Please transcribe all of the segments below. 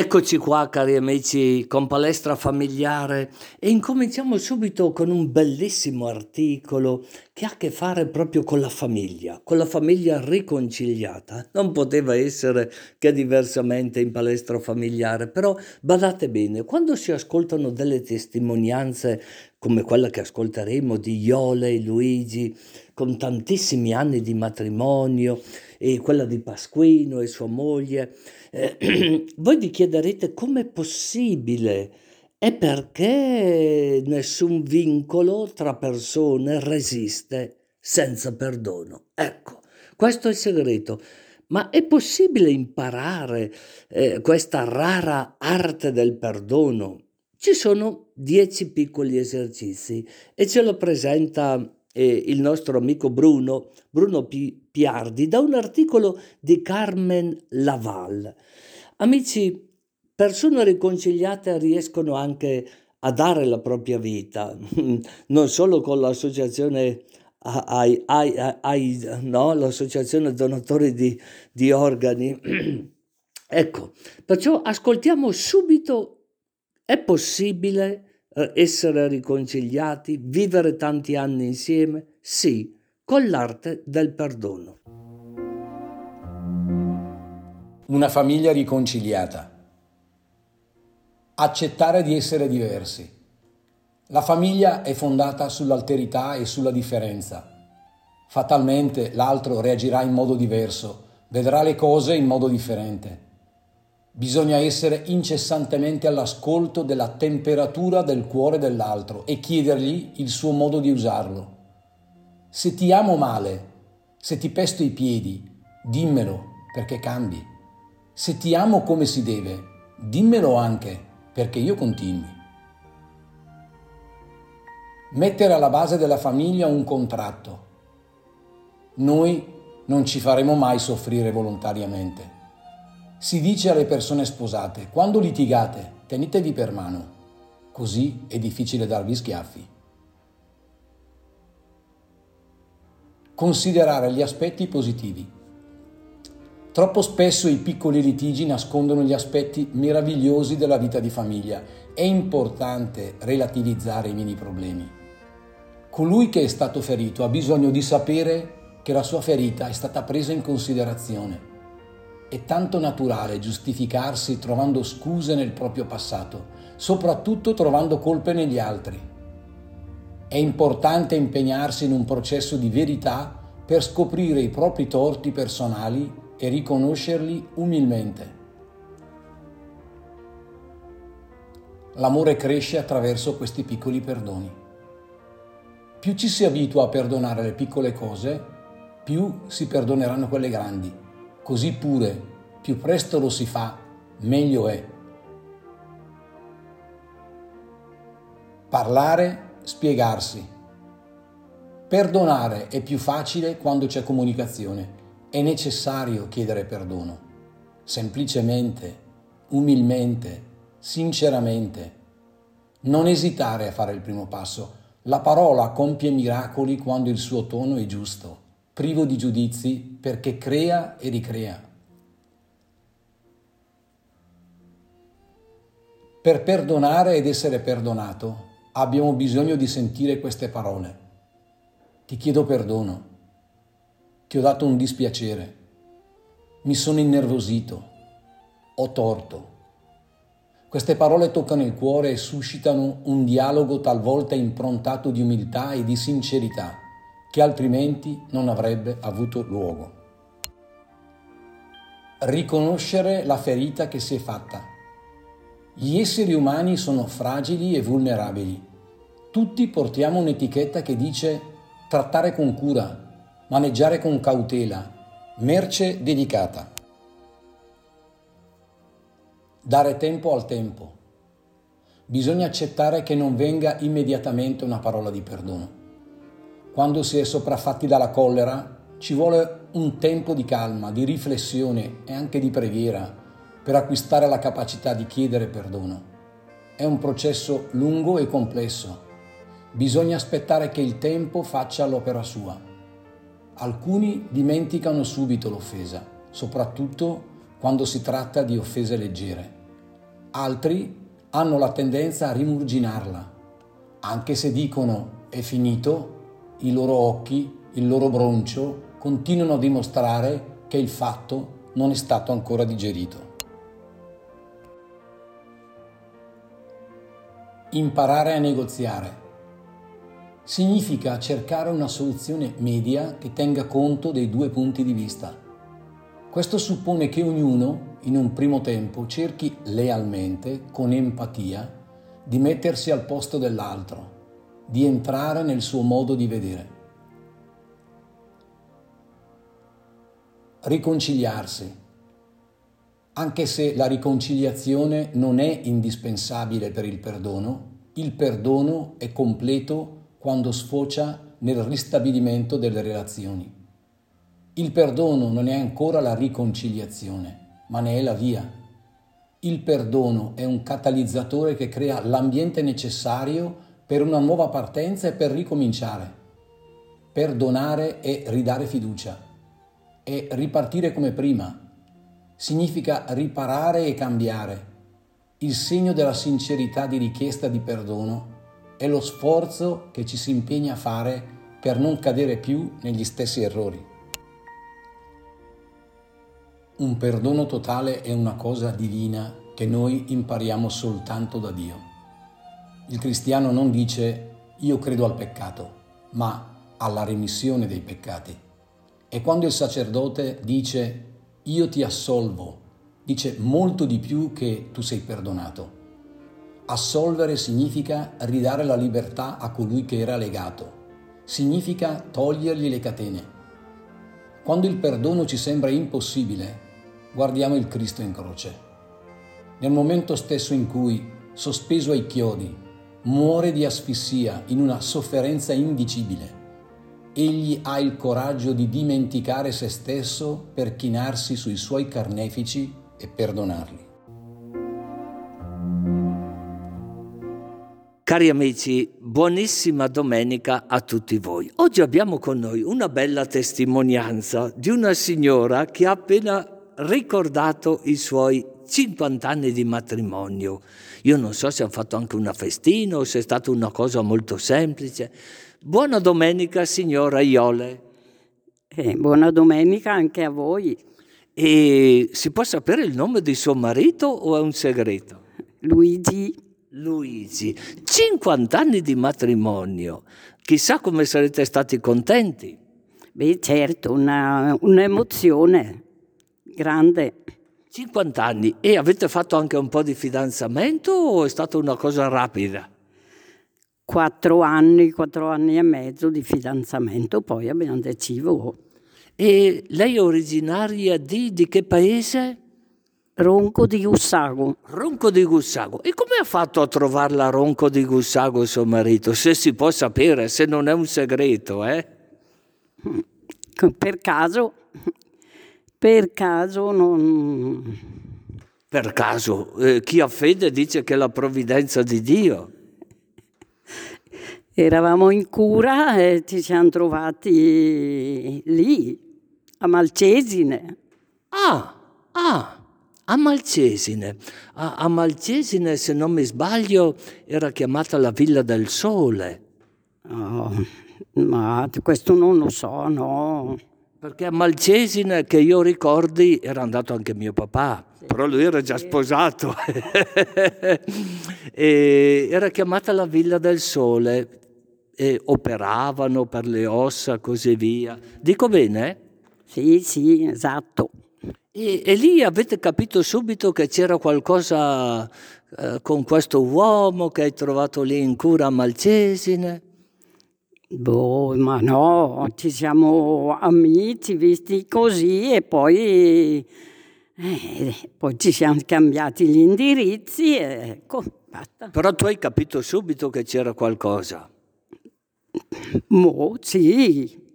Eccoci qua cari amici con Palestra Familiare e incominciamo subito con un bellissimo articolo che ha a che fare proprio con la famiglia, con la famiglia riconciliata. Non poteva essere che diversamente in Palestra Familiare, però badate bene, quando si ascoltano delle testimonianze come quella che ascolteremo di Iole e Luigi, con tantissimi anni di matrimonio, e quella di Pasquino e sua moglie, eh, voi vi chiederete com'è possibile e perché nessun vincolo tra persone resiste senza perdono. Ecco, questo è il segreto. Ma è possibile imparare eh, questa rara arte del perdono? Ci sono dieci piccoli esercizi e ce lo presenta eh, il nostro amico Bruno, Bruno P- Piardi, da un articolo di Carmen Laval. Amici, persone riconciliate riescono anche a dare la propria vita, non solo con l'associazione ai, ai, ai, no? l'associazione donatori di, di organi. ecco, perciò ascoltiamo subito, è possibile essere riconciliati, vivere tanti anni insieme? Sì, con l'arte del perdono. Una famiglia riconciliata. Accettare di essere diversi. La famiglia è fondata sull'alterità e sulla differenza. Fatalmente l'altro reagirà in modo diverso, vedrà le cose in modo differente. Bisogna essere incessantemente all'ascolto della temperatura del cuore dell'altro e chiedergli il suo modo di usarlo. Se ti amo male, se ti pesto i piedi, dimmelo perché cambi. Se ti amo come si deve, dimmelo anche perché io continui. Mettere alla base della famiglia un contratto. Noi non ci faremo mai soffrire volontariamente. Si dice alle persone sposate, quando litigate, tenetevi per mano, così è difficile darvi schiaffi. Considerare gli aspetti positivi. Troppo spesso i piccoli litigi nascondono gli aspetti meravigliosi della vita di famiglia. È importante relativizzare i mini problemi. Colui che è stato ferito ha bisogno di sapere che la sua ferita è stata presa in considerazione è tanto naturale giustificarsi trovando scuse nel proprio passato, soprattutto trovando colpe negli altri. È importante impegnarsi in un processo di verità per scoprire i propri torti personali e riconoscerli umilmente. L'amore cresce attraverso questi piccoli perdoni. Più ci si abitua a perdonare le piccole cose, più si perdoneranno quelle grandi così pure più presto lo si fa, meglio è. Parlare, spiegarsi. Perdonare è più facile quando c'è comunicazione. È necessario chiedere perdono. Semplicemente, umilmente, sinceramente. Non esitare a fare il primo passo. La parola compie miracoli quando il suo tono è giusto privo di giudizi, perché crea e ricrea. Per perdonare ed essere perdonato abbiamo bisogno di sentire queste parole. Ti chiedo perdono, ti ho dato un dispiacere, mi sono innervosito, ho torto. Queste parole toccano il cuore e suscitano un dialogo talvolta improntato di umiltà e di sincerità che altrimenti non avrebbe avuto luogo. Riconoscere la ferita che si è fatta. Gli esseri umani sono fragili e vulnerabili. Tutti portiamo un'etichetta che dice trattare con cura, maneggiare con cautela, merce dedicata. Dare tempo al tempo. Bisogna accettare che non venga immediatamente una parola di perdono quando si è sopraffatti dalla collera, ci vuole un tempo di calma, di riflessione e anche di preghiera per acquistare la capacità di chiedere perdono. È un processo lungo e complesso. Bisogna aspettare che il tempo faccia l'opera sua. Alcuni dimenticano subito l'offesa, soprattutto quando si tratta di offese leggere. Altri hanno la tendenza a rimurginarla. Anche se dicono è finito, i loro occhi, il loro broncio continuano a dimostrare che il fatto non è stato ancora digerito. Imparare a negoziare significa cercare una soluzione media che tenga conto dei due punti di vista. Questo suppone che ognuno, in un primo tempo, cerchi lealmente, con empatia, di mettersi al posto dell'altro, di entrare nel suo modo di vedere. Riconciliarsi. Anche se la riconciliazione non è indispensabile per il perdono, il perdono è completo quando sfocia nel ristabilimento delle relazioni. Il perdono non è ancora la riconciliazione, ma ne è la via. Il perdono è un catalizzatore che crea l'ambiente necessario per una nuova partenza e per ricominciare. Perdonare è ridare fiducia, è ripartire come prima, significa riparare e cambiare. Il segno della sincerità di richiesta di perdono è lo sforzo che ci si impegna a fare per non cadere più negli stessi errori. Un perdono totale è una cosa divina che noi impariamo soltanto da Dio. Il cristiano non dice io credo al peccato, ma alla remissione dei peccati. E quando il sacerdote dice io ti assolvo, dice molto di più che tu sei perdonato. Assolvere significa ridare la libertà a colui che era legato, significa togliergli le catene. Quando il perdono ci sembra impossibile, guardiamo il Cristo in croce. Nel momento stesso in cui, sospeso ai chiodi, muore di asfissia in una sofferenza indicibile, egli ha il coraggio di dimenticare se stesso per chinarsi sui suoi carnefici e perdonarli. Cari amici, buonissima domenica a tutti voi. Oggi abbiamo con noi una bella testimonianza di una signora che ha appena ricordato i suoi 50 anni di matrimonio. Io non so se hanno fatto anche una festina o se è stata una cosa molto semplice. Buona domenica, signora Iole. Eh, buona domenica anche a voi. E si può sapere il nome di suo marito o è un segreto? Luigi Luigi, 50 anni di matrimonio, chissà come sarete stati contenti. Beh, certo, una, un'emozione grande. 50 anni e avete fatto anche un po' di fidanzamento o è stata una cosa rapida? Quattro anni, quattro anni e mezzo di fidanzamento, poi abbiamo deciso. E lei è originaria di, di che paese? Ronco di Gussago. Ronco di Gussago. E come ha fatto a trovarla Ronco di Gussago suo marito? Se si può sapere, se non è un segreto, eh? Per caso, per caso non... Per caso, eh, chi ha fede dice che è la provvidenza di Dio. Eravamo in cura e ci siamo trovati lì, a Malcesine. Ah, ah a Malcesine. A, a, Malcesine, se non mi sbaglio, era chiamata la Villa del Sole. Oh, ma questo non lo so, no. Perché a Malcesine, che io ricordi, era andato anche mio papà, sì. però lui era già sposato. era chiamata la Villa del Sole e operavano per le ossa, così via. Dico bene? Sì, sì, esatto. E, e, lì avete capito subito che c'era qualcosa eh, con questo uomo che hai trovato lì in cura a Malcesine? Boh, ma no, ci siamo amici, visti così e poi, eh, poi ci siamo scambiati gli indirizzi e ecco, basta. Però tu hai capito subito che c'era qualcosa? Boh, sì,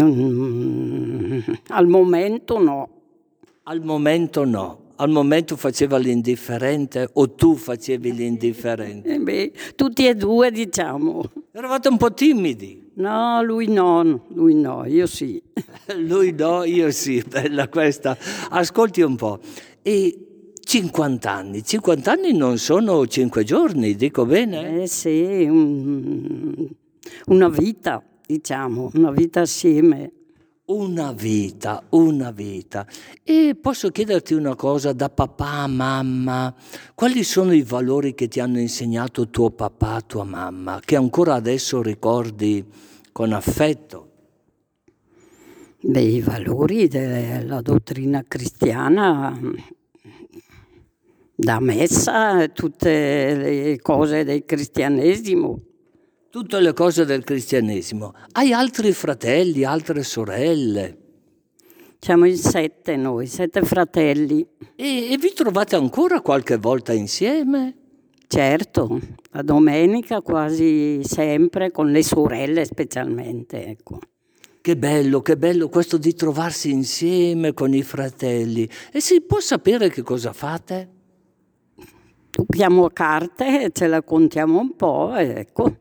Mm, al momento no. Al momento no. Al momento faceva l'indifferente o tu facevi l'indifferente? Eh beh, tutti e due diciamo. Eravate un po' timidi. No, lui no, lui no, io sì. lui no, io sì, bella questa. Ascolti un po'. E 50 anni, 50 anni non sono 5 giorni, dico bene? Eh sì, un- una vita, diciamo, una vita assieme. Una vita, una vita. E posso chiederti una cosa da papà mamma? Quali sono i valori che ti hanno insegnato tuo papà, tua mamma, che ancora adesso ricordi con affetto? Beh, i valori della dottrina cristiana, da messa, tutte le cose del cristianesimo. Tutte le cose del cristianesimo. Hai altri fratelli, altre sorelle? Siamo in sette noi, sette fratelli. E, e vi trovate ancora qualche volta insieme? Certo, la domenica quasi sempre, con le sorelle specialmente, ecco. Che bello, che bello questo di trovarsi insieme con i fratelli. E si può sapere che cosa fate? Giochiamo carte, ce la contiamo un po', ecco.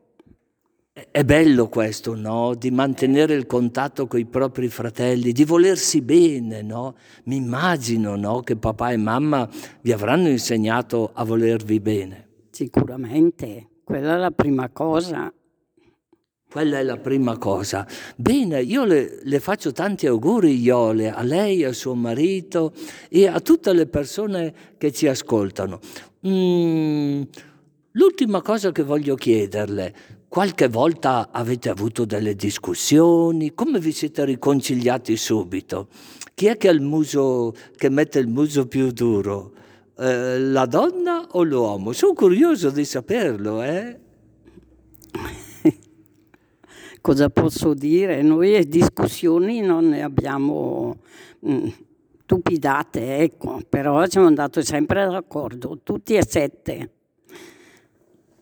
È- bello questo, no? Di mantenere il contatto con i propri fratelli, di volersi bene, no? Mi immagino, no? Che papà e mamma vi avranno insegnato a volervi bene. Sicuramente, quella è la prima cosa. Quella è la prima cosa. Bene, io le, le faccio tanti auguri, Iole, a lei, a suo marito e a tutte le persone che ci ascoltano. Mm, l'ultima cosa che voglio chiederle, qualche volta avete avuto delle discussioni? Come vi siete riconciliati subito? Chi è che ha il muso, che mette il muso più duro? Eh, la donna o l'uomo? Sono curioso di saperlo, eh? Cosa posso dire? Noi discussioni non ne abbiamo mm, stupidate, ecco, però siamo andati sempre d'accordo, tutti e sette.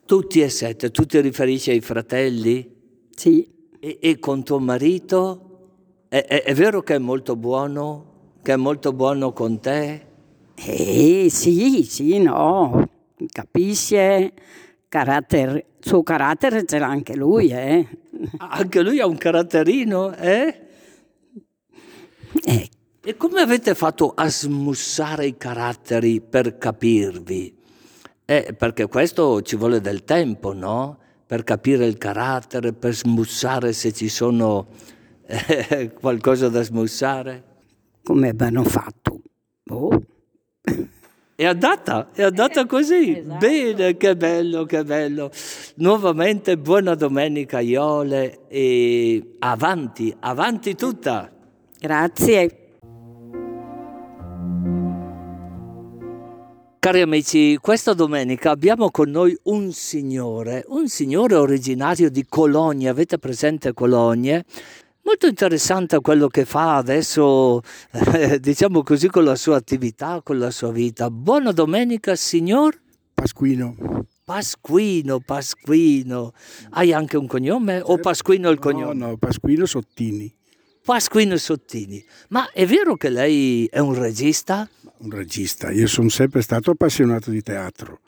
Tutti e sette, tu ti riferisci ai fratelli? Sì, E, e con tuo marito? È, è- è vero che è molto buono? Che è molto buono con te? eh, sì, sì, no, capisce, carattere, suo carattere ce l'ha anche lui, eh. Ah, Anche lui ha un caratterino, eh? Eh, E come avete fatto a smussare i caratteri per capirvi? Eh, perché questo ci vuole del tempo, no? Per capire il carattere, per smussare se ci sono eh, qualcosa da smussare. come abbiamo fatto? Boh. È andata, è andata così. Bene, che bello, che bello. Nuovamente buona domenica Iole e avanti, avanti tutta. Grazie. Cari amici, questa domenica abbiamo con noi un signore, un signore originario di Cologne, avete presente Cologne? Molto interessante quello che fa adesso, eh, diciamo così, con la sua attività, con la sua vita. Buona domenica, signor Pasquino. Pasquino, Pasquino. Hai anche un cognome o Pasquino il cognome? No, no, Pasquino Sottini, Pasquino Sottini. Ma è vero che lei è un regista? Un regista. Io sono sempre stato appassionato di teatro.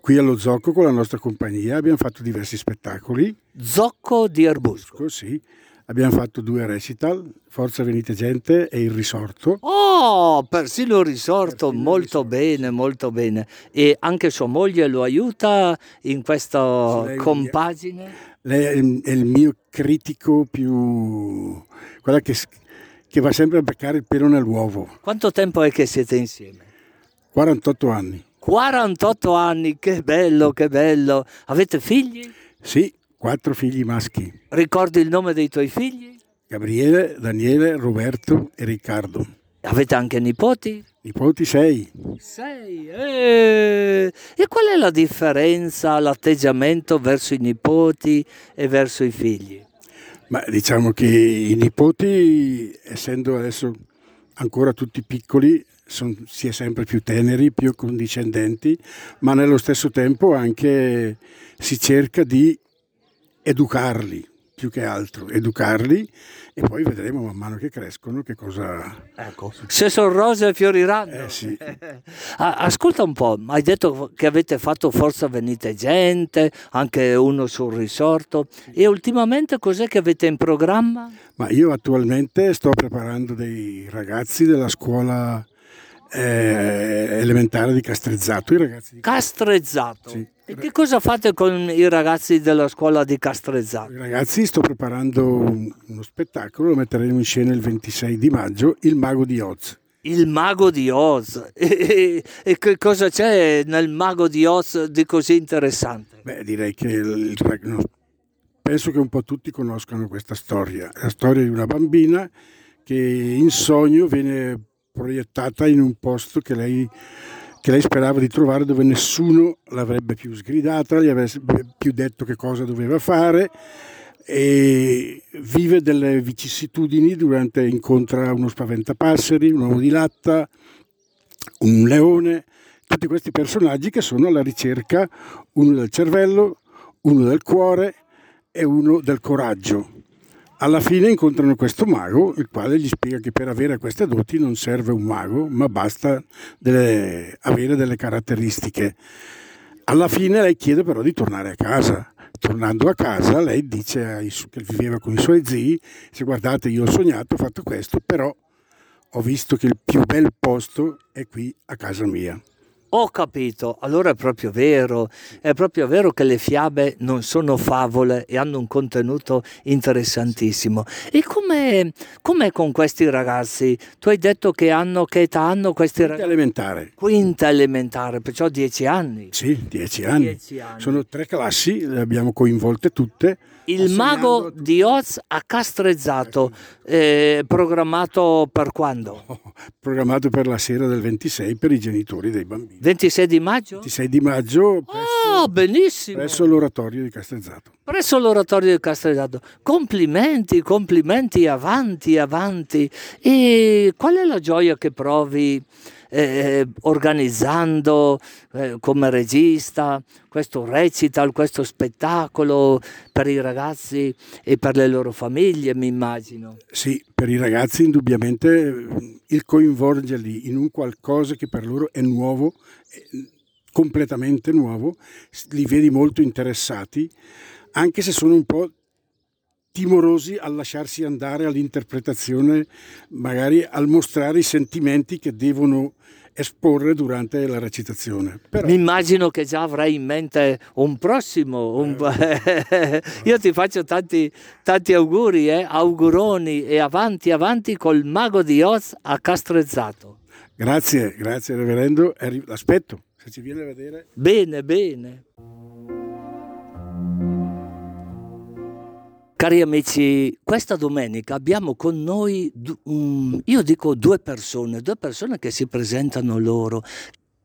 Qui allo Zocco con la nostra compagnia abbiamo fatto diversi spettacoli. Zocco di Erbusco. Così abbiamo fatto due recital, Forza Venite Gente e Il Risorto. Oh, persino il risorto, molto bene, molto bene. E anche sua moglie lo aiuta in questa Sì, compagine? Lei è il, mio critico più... quella che, che va sempre a beccare il pelo nell'uovo. Quanto tempo è che siete insieme? 48 anni. 48 anni, che bello, che bello. Avete figli? Sì, quattro figli maschi. Ricordi il nome dei tuoi figli? Gabriele, Daniele, Roberto e Riccardo. Avete anche nipoti? Nipoti sei. Sei. eh. E qual è la differenza, l'atteggiamento verso i nipoti e verso i figli? Ma diciamo che i nipoti, essendo adesso ancora tutti piccoli, son- si è sempre più teneri, più condiscendenti, ma nello stesso tempo anche si cerca di educarli, più che altro, educarli e poi vedremo man mano che crescono che cosa... Ecco, se sono rose fioriranno. Eh sì, Ascolta un po', hai detto che avete fatto Forza Venite Gente, anche uno sul risorto, e ultimamente cos'è che avete in programma? ma io attualmente sto preparando dei ragazzi della scuola eh, elementare di Castrezzato. I ragazzi di Castrezzato. Sì. E che cosa fate con i ragazzi della scuola di Castrezzato? I ragazzi sto preparando un- uno spettacolo, lo metteremo in scena il 26 di maggio, Il Mago di Oz. Il mago di Oz. E, e- e che cosa c'è nel mago di Oz di così interessante? Beh, direi che il- penso che un po' tutti conoscano questa storia. La storia di una bambina che in sogno viene proiettata in un posto che lei, che lei sperava di trovare dove nessuno l'avrebbe più sgridata, gli avrebbe più detto che cosa doveva fare e vive delle vicissitudini durante incontra uno spaventapasseri, un uomo di latta, un leone, tutti questi personaggi che sono alla ricerca uno del cervello, uno del cuore e uno del coraggio. Alla fine incontrano questo mago, il quale gli spiega che per avere queste doti non serve un mago, ma basta delle- avere delle caratteristiche. Alla fine lei chiede però di tornare a casa. Tornando a casa, lei dice ai che viveva con i suoi zii: se guardate, io ho sognato, ho fatto questo, però ho visto che il più bel posto è qui a casa mia. Ho capito, allora è proprio vero, è proprio vero che le fiabe non sono favole e hanno un contenuto interessantissimo. E com'è, com'è con questi ragazzi? Tu hai detto che hanno, che età hanno questi Quinta ragazzi? elementare. Quinta elementare, perciò dieci anni. Sì, dieci anni. Dieci anni. Sono tre classi, le abbiamo coinvolte tutte. Il mago di Oz a Castrezzato, eh, programmato per quando? Programmato per la sera del 26 per i genitori dei bambini. 26 di maggio? 26 di maggio presso, Oh, benissimo! presso l'oratorio di Castellzzato. Presso l'oratorio di Castellazzo. Complimenti, complimenti, avanti, avanti. E qual è la gioia che provi eh, organizzando eh, come regista questo recital, questo spettacolo per i ragazzi e per le loro famiglie, mi immagino. Sì, per i ragazzi indubbiamente eh, il coinvolgerli in un qualcosa che per loro è nuovo, eh, completamente nuovo, li vedi molto interessati, anche se sono un po' timorosi al lasciarsi andare all'interpretazione, magari al mostrare i sentimenti che devono esporre durante la recitazione. Però, Mi immagino che già avrai in mente un prossimo. un- Io ti faccio tanti, tanti auguri, eh? auguroni e avanti, avanti col mago di Oz a Castrezzato. grazie, grazie Reverendo, l'aspetto, se ci viene a vedere. Bene, bene. Cari amici, questa domenica abbiamo con noi, un- io dico due persone, due persone che si presentano loro.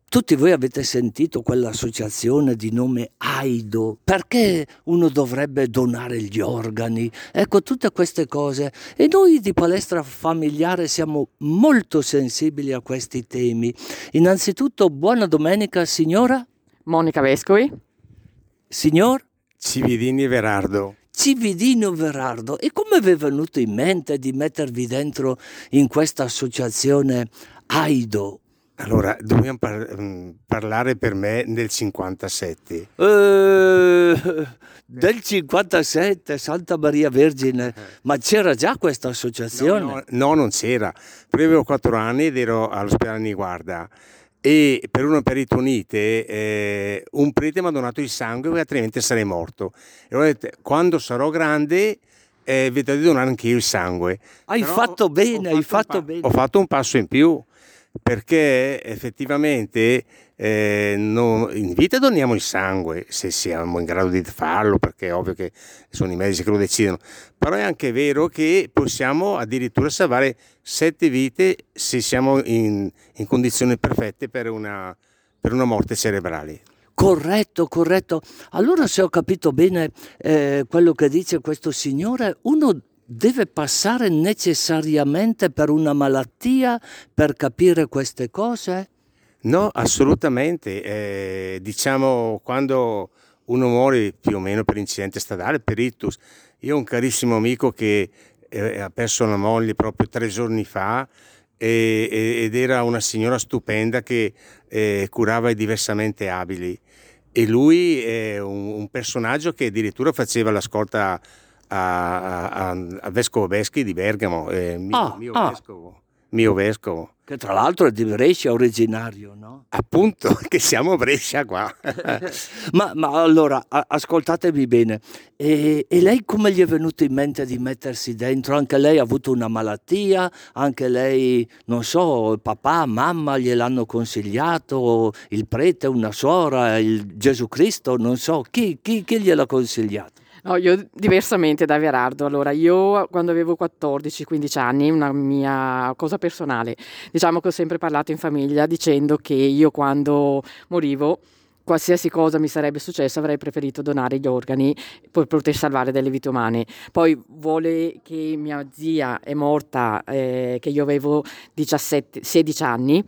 Tutti voi avete sentito quell'associazione di nome AIDO, perché uno dovrebbe donare gli organi? Ecco, tutte queste cose. E noi di Palestra Familiare siamo molto sensibili a questi temi. Innanzitutto, buona domenica signora, Monica Vescovi. signor Cividini Verardo. Cividino Verardo. E come vi è venuto in mente di mettervi dentro in questa associazione AIDO? Allora, dobbiamo par- mm, parlare per me nel 57. Eh, del 57, Santa Maria Vergine, ma c'era già questa No, associazione? no, no, non c'era. Però avevo 4 anni ed ero all'ospedale Niguarda e per una peritonite eh, un prete mi ha donato il sangue perché altrimenti sarei morto. E ho detto, quando sarò grande eh, vedo di donare anche io il sangue. Hai Però fatto ho- bene, ho hai fatto un fatto pa- bene. Ho fatto un passo in più perché effettivamente eh, non- in vita doniamo il sangue se siamo in grado di farlo perché è ovvio che sono i medici che lo decidono però è anche vero che possiamo addirittura salvare sette vite se siamo in, in condizioni perfette per una, per una morte cerebrale Corretto, corretto. Allora se ho capito bene eh, quello che dice questo signore, uno deve passare necessariamente per una malattia per capire queste cose? No, assolutamente. Eh, diciamo quando uno muore più o meno per incidente stradale, per ictus. Io ho un carissimo amico che eh, ha perso la moglie proprio tre giorni fa e- e- ed era una signora stupenda che eh, curava i diversamente abili. E lui è un, un personaggio che addirittura faceva la scorta a, a- a- a Vescovo Veschi di Bergamo, eh, mio, Ah, mio ah. vescovo. Mio vescovo. Che tra l'altro è di Brescia originario, no? Appunto, che siamo a Brescia qua. ma, ma, allora, a, ascoltatemi bene, e, e, lei come gli è venuto in mente di mettersi dentro? Anche lei ha avuto una malattia, anche lei, non so, papà, mamma gliel'hanno consigliato, il prete, una suora, il Gesù Cristo, non so, chi, chi, chi gliel'ha consigliato? No, io diversamente da Verardo. Allora, io quando avevo 14-15 anni, una mia cosa personale, diciamo che ho sempre parlato in famiglia dicendo che io quando morivo qualsiasi cosa mi sarebbe successo avrei preferito donare gli organi per poter salvare delle vite umane. Poi vuole che mia zia è morta, eh, che io avevo 17, 16 anni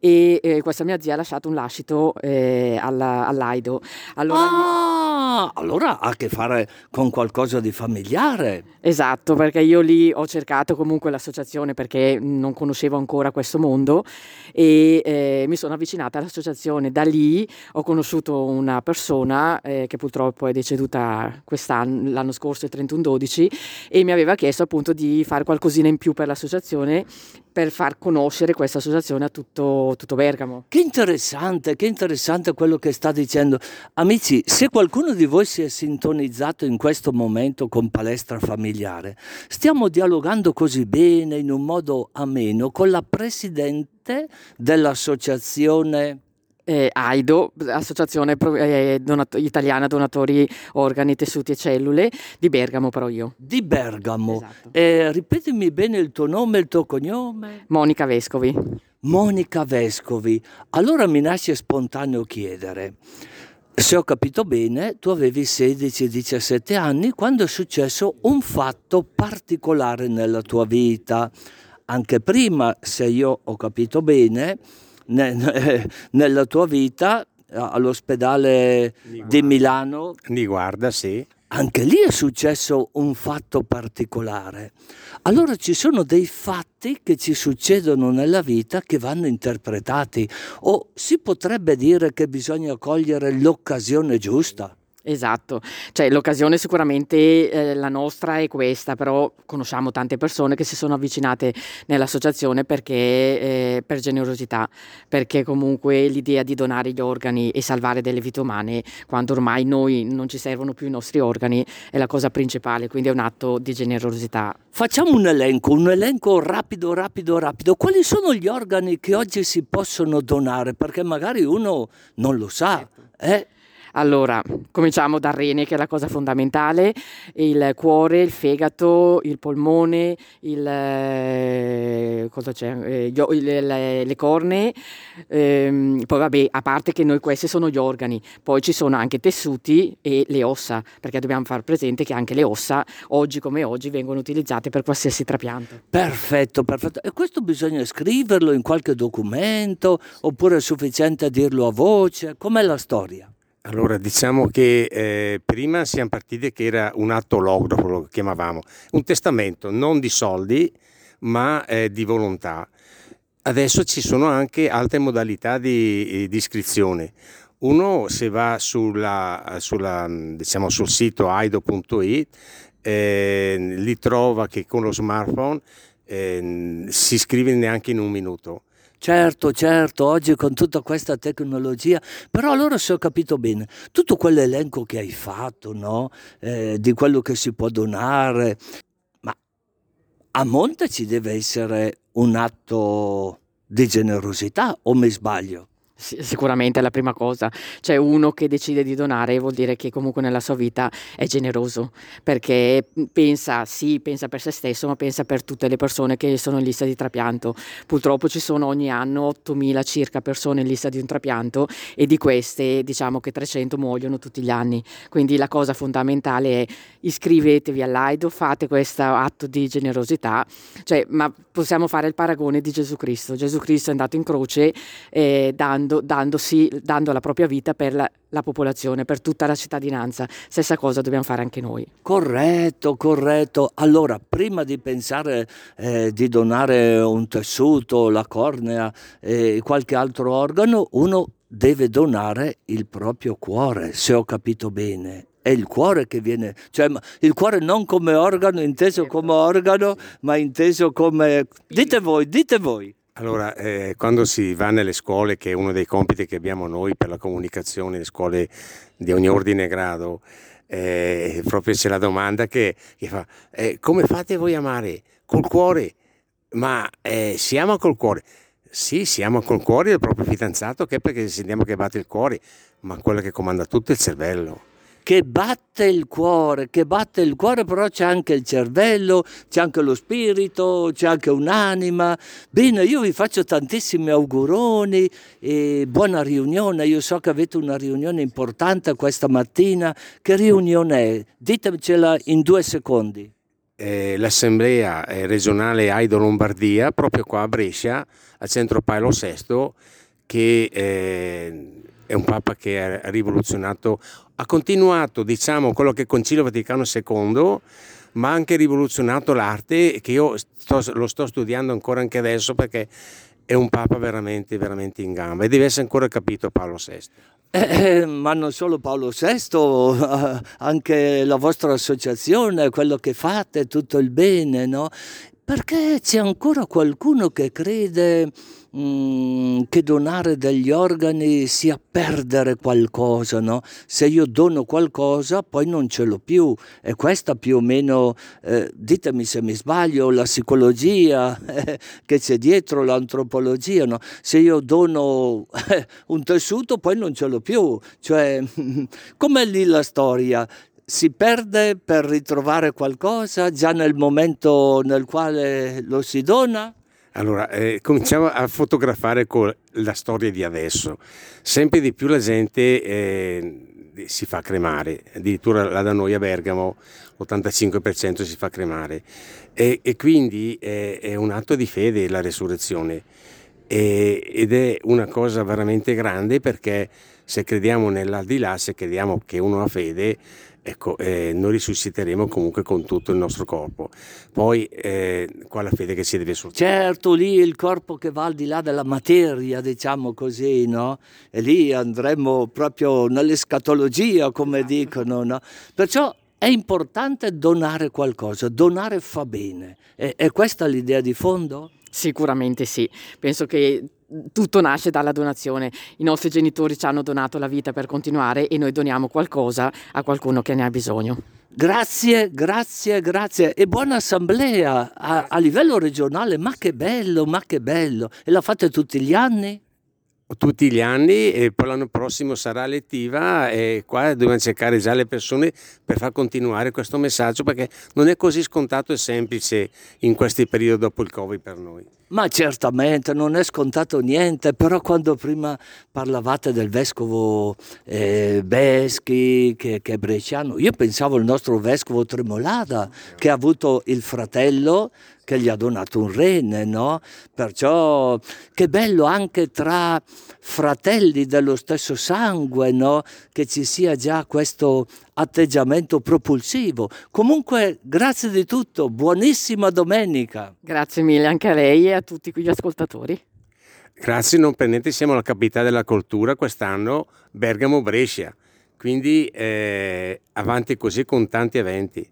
e eh, questa mia zia ha lasciato un lascito eh, alla, all'Aido. Allora, ah, allora ha a che fare con qualcosa di familiare. Esatto, perché io lì ho cercato comunque l'associazione perché non conoscevo ancora questo mondo e eh, mi sono avvicinata all'associazione. Da lì ho conosciuto una persona eh, che purtroppo è deceduta quest'anno, l'anno scorso, il 31-12, e mi aveva chiesto appunto di fare qualcosina in più per l'associazione per far conoscere questa associazione a tutto, tutto, Bergamo. Che interessante, che interessante quello che sta dicendo. Amici, se qualcuno di voi si è sintonizzato in questo momento con Palestra Familiare, stiamo dialogando così bene, in un modo ameno, con la presidente dell'associazione eh, AIDO, Associazione eh, Donat- Italiana Donatori Organi, Tessuti e Cellule, di Bergamo però io. Di Bergamo. Esatto. Eh, ripetimi bene il tuo nome e il tuo cognome. Monica Vescovi. Monica Vescovi. Allora mi nasce spontaneo chiedere, se ho capito bene, tu avevi 16-17 anni quando è successo un fatto particolare nella tua vita. Anche prima, se io ho capito bene, nella tua vita all'ospedale di Milano. Di guarda, sì. Anche lì è successo un fatto particolare. Allora ci sono dei fatti che ci succedono nella vita che vanno interpretati o si potrebbe dire che bisogna cogliere l'occasione giusta. Esatto, cioè l'occasione sicuramente eh, la nostra è questa, però conosciamo tante persone che si sono avvicinate nell'associazione perché, eh, per generosità, perché comunque l'idea di donare gli organi e salvare delle vite umane, quando ormai noi non ci servono più i nostri organi, è la cosa principale, quindi è un atto di generosità. Facciamo un elenco, un elenco rapido, rapido, rapido. Quali sono gli organi che oggi si possono donare? Perché magari uno non lo sa. Certo. Eh? Allora, cominciamo dal rene, che è la cosa fondamentale, il cuore, il fegato, il polmone, il, eh, eh, gli, le, le, corne, ehm, poi vabbè, a parte che noi questi sono gli organi, poi ci sono anche i tessuti e le ossa, perché dobbiamo far presente che anche le ossa, oggi come oggi, vengono utilizzate per qualsiasi trapianto. Perfetto, perfetto. E questo bisogna scriverlo in qualche documento, oppure è sufficiente dirlo a voce? Com'è la storia? Allora, diciamo che eh, prima siamo partiti che era un atto lografo, lo chiamavamo, un testamento non di soldi, ma eh, di volontà. Adesso ci sono anche altre modalità di, di iscrizione. Uno, se va sulla, sulla, diciamo, sul sito aido.it, eh, li trova che con lo smartphone eh, si iscrive neanche in un minuto Certo, certo, oggi con tutta questa tecnologia, però allora se ho capito bene, tutto quell'elenco che hai fatto, no? eh, di quello che si può donare, ma a monte ci deve essere un atto di generosità o mi sbaglio? Sicuramente è la prima cosa. C'è uno che decide di donare vuol dire che comunque nella sua vita è generoso, perché pensa, sì, pensa per se stesso, ma pensa per tutte le persone che sono in lista di trapianto. Purtroppo ci sono ogni anno 8.000 circa persone in lista di un trapianto e di queste diciamo che 300 muoiono tutti gli anni. Quindi la cosa fondamentale è iscrivetevi all'AIDO, fate questo atto di generosità, cioè, ma possiamo fare il paragone di Gesù Cristo. Gesù Cristo è andato in croce eh, dando dando, dandosi, dando la propria vita per la, la, popolazione, per tutta la cittadinanza. Stessa cosa dobbiamo fare anche noi. Corretto, corretto. Allora, prima di pensare eh, di donare un tessuto, la cornea e eh, qualche altro organo, uno deve donare il proprio cuore, se ho capito bene. è il cuore che viene, cioè il cuore non come organo, inteso come organo, ma inteso come... Dite voi, dite voi. Allora, eh, quando si va nelle scuole, che è uno dei compiti che abbiamo noi per la comunicazione, le scuole di ogni ordine e grado, eh, proprio c'è la domanda che, che fa, eh, come fate voi a amare? Col cuore? Ma eh, si ama col cuore? Sì, siamo col cuore del proprio fidanzato, che perché sentiamo che batte il cuore, ma quello che comanda tutto è il cervello che batte il cuore, che batte il cuore, però c'è anche il cervello, c'è anche lo spirito, c'è anche un'anima. Bene, io vi faccio tantissimi auguroni e buona riunione. Io so che avete una riunione importante questa mattina. Che riunione è? Ditemela in due secondi. Eh, l'assemblea eh, regionale Aido Lombardia, proprio qua a Brescia, al centro Paolo VI, che eh, è un Papa che ha rivoluzionato, ha continuato diciamo quello che è il Concilio Vaticano II, ma ha anche rivoluzionato l'arte che io sto, lo sto studiando ancora anche adesso perché è un Papa veramente, veramente in gamba e deve essere ancora capito Paolo VI. Eh, eh, ma non solo Paolo VI, anche la vostra associazione, quello che fate, tutto il bene, no? Perché c'è ancora qualcuno che crede mm, che donare degli organi sia perdere qualcosa, no? Se io dono qualcosa poi non ce l'ho più e questa più o meno, eh, ditemi se mi sbaglio, la psicologia eh, che c'è dietro, l'antropologia, no? Se io dono eh, un tessuto poi non ce l'ho più, cioè com'è lì la storia? si perde per ritrovare qualcosa già nel momento nel quale lo si dona? Allora, eh, cominciamo a fotografare con la storia di adesso. Sempre di più la gente eh, si fa cremare, addirittura là da noi a Bergamo l'85% si fa cremare. E, e quindi è, è, un atto di fede la resurrezione. E, ed è una cosa veramente grande perché se crediamo nell'aldilà, se crediamo che uno ha fede, ecco, eh, noi risusciteremo comunque con tutto il nostro corpo. Poi eh, qua la fede che si deve sorgere. Certo, lì il corpo che va al di là della materia, diciamo così, no? E lì andremo proprio nell'escatologia, come dicono, no? Perciò è importante donare qualcosa, donare fa bene. È, è questa l'idea di fondo? Sicuramente sì, penso che tutto nasce dalla donazione. I nostri genitori ci hanno donato la vita per continuare e noi doniamo qualcosa a qualcuno che ne ha bisogno. Grazie, grazie, grazie e buona assemblea a, a livello regionale, ma che bello, ma che bello. E la fate tutti gli anni? Tutti gli anni e poi l'anno prossimo sarà lettiva e qua dobbiamo cercare già le persone per far continuare questo messaggio perché non è così scontato e semplice in questi periodi dopo il Covid per noi. Ma certamente non è scontato niente, però quando prima parlavate del vescovo eh, Beschi che, che, è bresciano, io pensavo al nostro vescovo Tremolada che ha avuto il fratello che gli ha donato un rene, no? Perciò che bello anche tra fratelli dello stesso sangue, no? Che ci sia già questo atteggiamento propulsivo. Comunque, grazie di tutto, buonissima domenica. Grazie mille anche a lei e a tutti gli ascoltatori. Grazie, non per niente siamo la capitale della cultura quest'anno, Bergamo-Brescia, quindi eh, avanti così con tanti eventi.